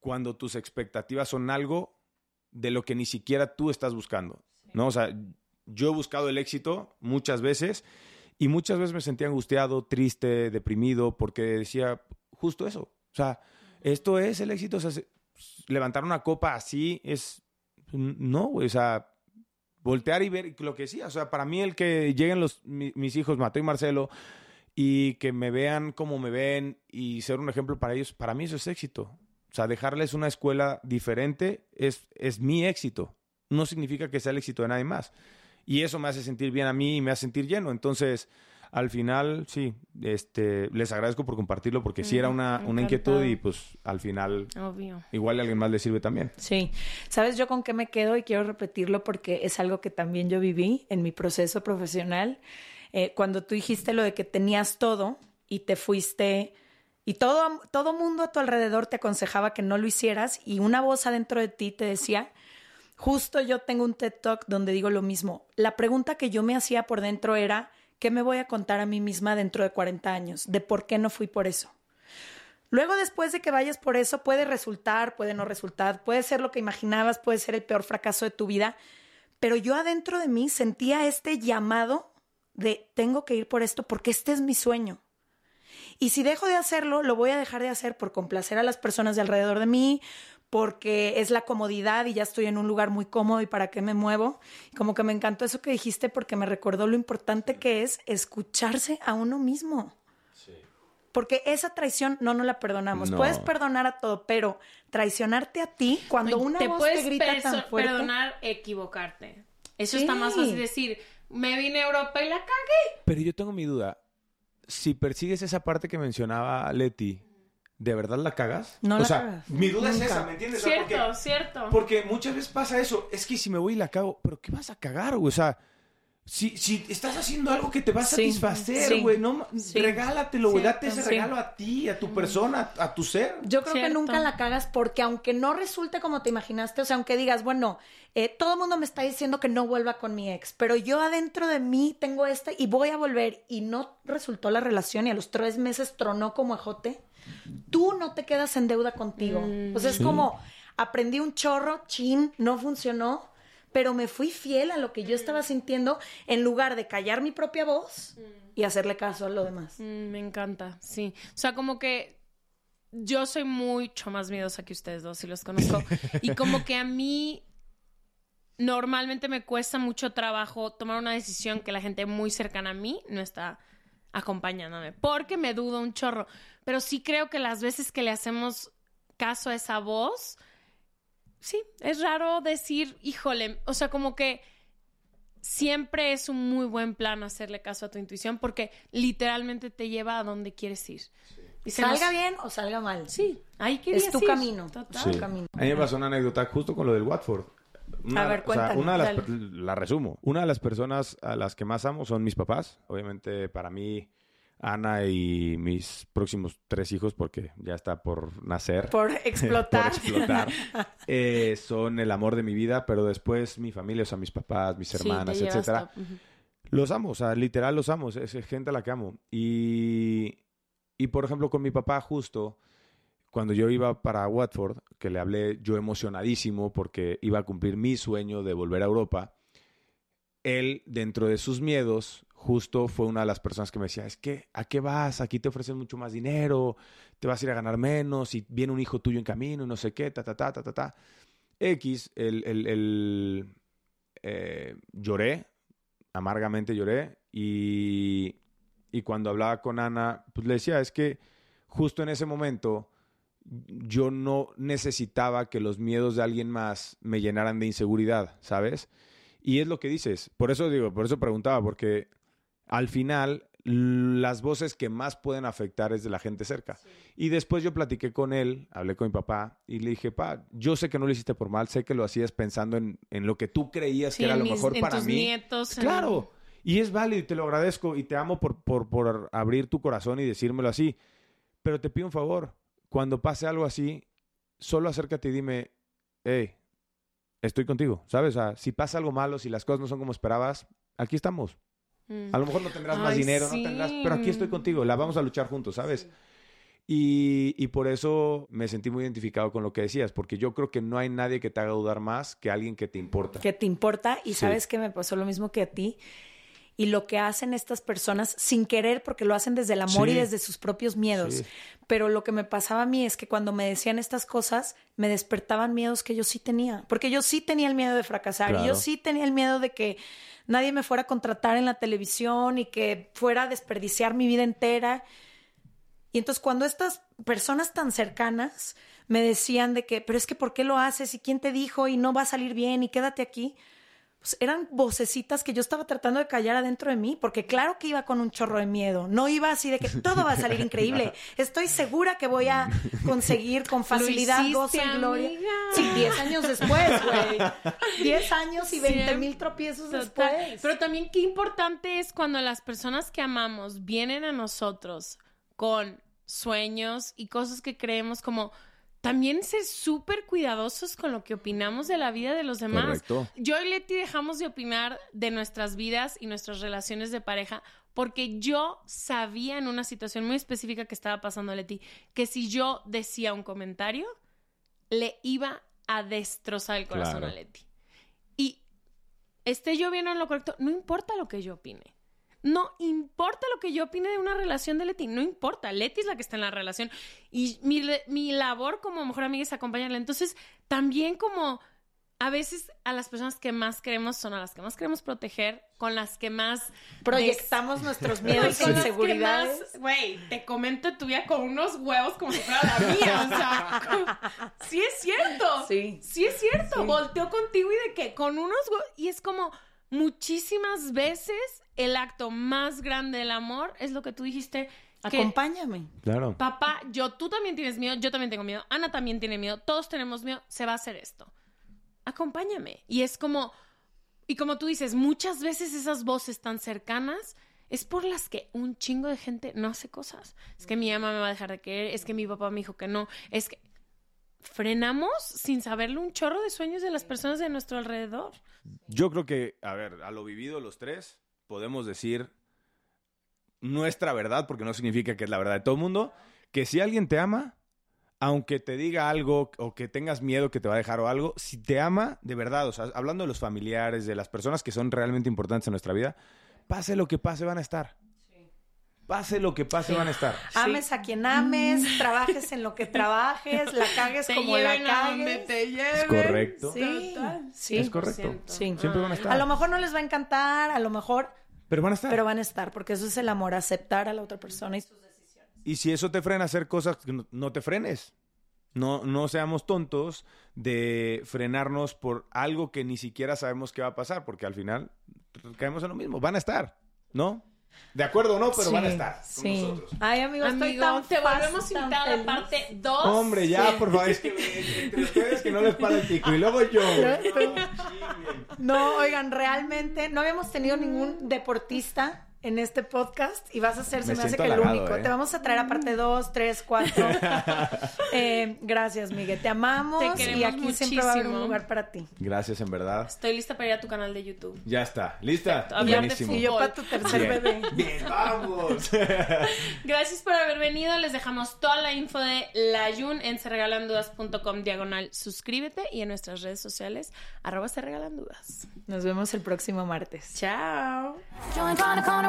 cuando tus expectativas son algo de lo que ni siquiera tú estás buscando, ¿no? O sea, yo he buscado el éxito muchas veces y muchas veces me sentía angustiado, triste, deprimido, porque decía justo eso. O sea, esto es el éxito. O sea, se- levantar una copa así es... No, o sea, voltear y ver lo que decía. O sea, para mí el que lleguen los, mi- mis hijos, Mateo y Marcelo, y que me vean como me ven y ser un ejemplo para ellos, para mí eso es éxito. O sea, dejarles una escuela diferente es, es mi éxito. No significa que sea el éxito de nadie más. Y eso me hace sentir bien a mí y me hace sentir lleno. Entonces, al final, sí, este, les agradezco por compartirlo porque sí era una, una inquietud y pues al final Obvio. igual a alguien más le sirve también. Sí. ¿Sabes yo con qué me quedo? Y quiero repetirlo porque es algo que también yo viví en mi proceso profesional. Eh, cuando tú dijiste lo de que tenías todo y te fuiste y todo, todo mundo a tu alrededor te aconsejaba que no lo hicieras y una voz adentro de ti te decía, justo yo tengo un TED Talk donde digo lo mismo. La pregunta que yo me hacía por dentro era, ¿qué me voy a contar a mí misma dentro de 40 años? De por qué no fui por eso. Luego, después de que vayas por eso, puede resultar, puede no resultar, puede ser lo que imaginabas, puede ser el peor fracaso de tu vida, pero yo adentro de mí sentía este llamado de tengo que ir por esto porque este es mi sueño. Y si dejo de hacerlo, lo voy a dejar de hacer por complacer a las personas de alrededor de mí, porque es la comodidad y ya estoy en un lugar muy cómodo y para qué me muevo. Como que me encantó eso que dijiste porque me recordó lo importante que es escucharse a uno mismo. Porque esa traición no nos la perdonamos. No. Puedes perdonar a todo, pero traicionarte a ti cuando una te voz puedes te grita perso- tan fuerte. perdonar equivocarte. Eso Sí. está más fácil decir, me vine a Europa y la cagué. Pero yo tengo mi duda. Si persigues esa parte que mencionaba Leti, ¿de verdad la cagas? No o la sea, cagas. mi duda es esa, ¿me entiendes? O sea, Cierto, porque- cierto. Porque muchas veces pasa eso. Es que si me voy y la cago, ¿pero qué vas a cagar, güey? O sea, si, si estás haciendo algo que te va a Sí, satisfacer, sí, güey, no, sí. regálatelo, güey. Date ese sí. regalo a ti, a tu persona, a tu ser. Yo creo que nunca la cagas porque aunque no resulte como te imaginaste, o sea, aunque digas, bueno, eh, todo el mundo me está diciendo que no vuelva con mi ex, pero yo adentro de mí tengo este y voy a volver y no resultó la relación y a los tres meses tronó como ajote, tú no te quedas en deuda contigo. Mm. O sea, es como aprendí un chorro, chin, no funcionó, pero me fui fiel a lo que yo estaba sintiendo en lugar de callar mi propia voz y hacerle caso a lo demás. Mm, me encanta, sí. O sea, como que yo soy mucho más miedosa que ustedes dos, si los conozco. y como que a mí normalmente me cuesta mucho trabajo tomar una decisión que la gente muy cercana a mí no está acompañándome, porque me dudo un chorro. Pero sí creo que las veces que le hacemos caso a esa voz, sí, es raro decir, híjole, o sea, como que siempre es un muy buen plan hacerle caso a tu intuición porque literalmente te lleva a donde quieres ir. Y salga bien o salga mal. Sí, ahí Es tu camino. Total. camino. A mí me pasó una anécdota justo con lo del Watford. A ver, cuéntame. una de las, la resumo. Una de las personas a las que más amo son mis papás. Obviamente, para mí, Ana y mis próximos tres hijos, porque ya está por nacer. Por explotar. por explotar. Eh, son el amor de mi vida, pero después mi familia, o sea, mis papás, mis hermanas, etcétera. Los amo, o sea, literal los amo. Es gente a la que amo. Y, y por ejemplo, con mi papá, justo cuando yo iba para Watford, que le hablé yo emocionadísimo porque iba a cumplir mi sueño de volver a Europa, él, dentro de sus miedos, justo fue una de las personas que me decía, es que, ¿a qué vas? Aquí te ofrecen mucho más dinero, te vas a ir a ganar menos, y viene un hijo tuyo en camino y no sé qué, ta, ta, ta, ta, ta, ta. X, el, el, el lloré, amargamente lloré, y, y cuando hablaba con Ana, pues le decía, es que justo en ese momento yo no necesitaba que los miedos de alguien más me llenaran de inseguridad, ¿sabes? Y es lo que dices. Por eso digo, por eso preguntaba, porque al final las voces que más pueden afectar es de la gente cerca. Y después yo platiqué con él, hablé con mi papá y le dije, pa, yo sé que no lo hiciste por mal, sé que lo hacías pensando en, lo que tú creías que era lo mejor para mí. Nietos, claro. Y es válido y te lo agradezco y te amo por, por, por abrir tu corazón y decírmelo así. Pero te pido un favor, cuando pase algo así, solo acércate y dime, hey, estoy contigo, ¿sabes? O sea, si pasa algo malo, si las cosas no son como esperabas, aquí estamos. Mm. A lo mejor no tendrás más dinero, no tendrás, pero aquí estoy contigo, la vamos a luchar juntos, ¿sabes? Y, y, por eso me sentí muy identificado con lo que decías, porque yo creo que no hay nadie que te haga dudar más que alguien que te importa. Que te importa y sabes que me pasó lo mismo que a ti. Y lo que hacen estas personas sin querer, porque lo hacen desde el amor y desde sus propios miedos. Pero lo que me pasaba a mí es que cuando me decían estas cosas, me despertaban miedos que yo sí tenía. Porque yo sí tenía el miedo de fracasar. Y yo sí tenía el miedo de que nadie me fuera a contratar en la televisión y que fuera a desperdiciar mi vida entera. Y entonces cuando estas personas tan cercanas me decían de que, pero es que ¿por qué lo haces? ¿Y quién te dijo? Y no va a salir bien y quédate aquí. Pues eran vocecitas que yo estaba tratando de callar adentro de mí, porque claro que iba con un chorro de miedo. No iba así de que todo va a salir increíble. Estoy segura que voy a conseguir con facilidad gozo y gloria. Sí, 10 años después, güey. 10 años y 20 mil tropiezos después. Pero también qué importante es cuando las personas que amamos vienen a nosotros con sueños y cosas que creemos como también ser súper cuidadosos con lo que opinamos de la vida de los demás. Yo y Leti dejamos de opinar de nuestras vidas y nuestras relaciones de pareja porque yo sabía en una situación muy específica que estaba pasando a Leti que si yo decía un comentario, le iba a destrozar el corazón a Leti. Y esté yo bien en lo correcto, no importa lo que yo opine. No importa lo que yo opine de una relación de Leti, no importa. Leti es la que está en la relación. Y mi, mi labor como mejor amiga es acompañarla. Entonces, también como a veces a las personas que más queremos son a las que más queremos proteger, con las que más proyectamos nuestros miedos e inseguridades. Güey, te comento tu vida con unos huevos como si fuera la mía. O sea, sí es cierto. Sí. Sí es cierto. Volteo contigo y de que con unos huevos. Y es como muchísimas veces el acto más grande del amor es lo que tú dijiste. Acompáñame. Claro. Papá, yo, tú también tienes miedo, yo también tengo miedo, Ana también tiene miedo, todos tenemos miedo, se va a hacer esto. Acompáñame. Y es como, y como tú dices, muchas veces esas voces tan cercanas es por las que un chingo de gente no hace cosas. Es que mi mamá me va a dejar de querer, es que mi papá me dijo que no, es que frenamos sin saberlo un chorro de sueños de las personas de nuestro alrededor. Yo creo que, a ver, a lo vivido los tres, podemos decir nuestra verdad, porque no significa que es la verdad de todo el mundo, que si alguien te ama, aunque te diga algo o que tengas miedo que te va a dejar o algo, si te ama de verdad, o sea, hablando de los familiares, de las personas que son realmente importantes en nuestra vida, pase lo que pase, van a estar. Pase lo que pase, van a estar. Ames a quien ames, trabajes en lo que trabajes, la cagues Te como la cagues. te lleven. Es correcto. Sí, sí. Es correcto. Sí. Siempre van a estar. A lo mejor no les va a encantar, a lo mejor, Pero van a estar. pero van a estar, porque eso es el amor, aceptar a la otra persona y sus decisiones. Y si eso te frena a hacer cosas, no te frenes. No, no seamos tontos de frenarnos por algo que ni siquiera sabemos qué va a pasar, porque al final caemos en lo mismo. Van a estar, ¿no? De acuerdo o no, pero van a Sí, estar con sí. nosotros. Ay, amigo, estoy Amigo, tan te volvemos a invitar a la parte 2. Hombre, ya, por favor, es que entre ustedes que no les para el pico y luego yo. No, oigan, realmente no habíamos tenido ningún deportista en este podcast y vas a ser, se Me me, hace que el único. ¿eh? Te vamos a traer aparte dos, tres, cuatro. Eh, gracias, Miguel. Te amamos Te y queremos aquí siempre va a haber un lugar para ti. Gracias, en verdad. Estoy lista para ir a tu canal de YouTube. Ya está. ¿Lista? Buenísimo. Y yo Fútbol. para tu tercer Bien. bebé. Bien, vamos. Gracias por haber venido. Les dejamos toda la info de la Jun en serregalandudas.com diagonal. Suscríbete y en nuestras redes sociales arroba se regalan dudas. Nos vemos el próximo martes. Chao.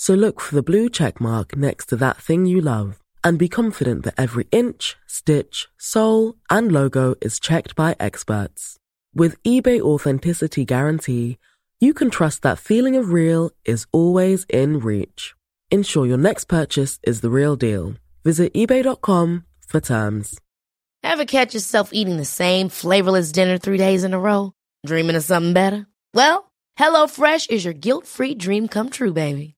So look for the blue check mark next to that thing you love and be confident that every inch, stitch, sole, and logo is checked by experts. With eBay Authenticity Guarantee, you can trust that feeling of real is always in reach. Ensure your next purchase is the real deal. Visit eBay.com for terms. Ever catch yourself eating the same flavorless dinner three days in a row? Dreaming of something better? Well, HelloFresh is your guilt-free dream come true, baby.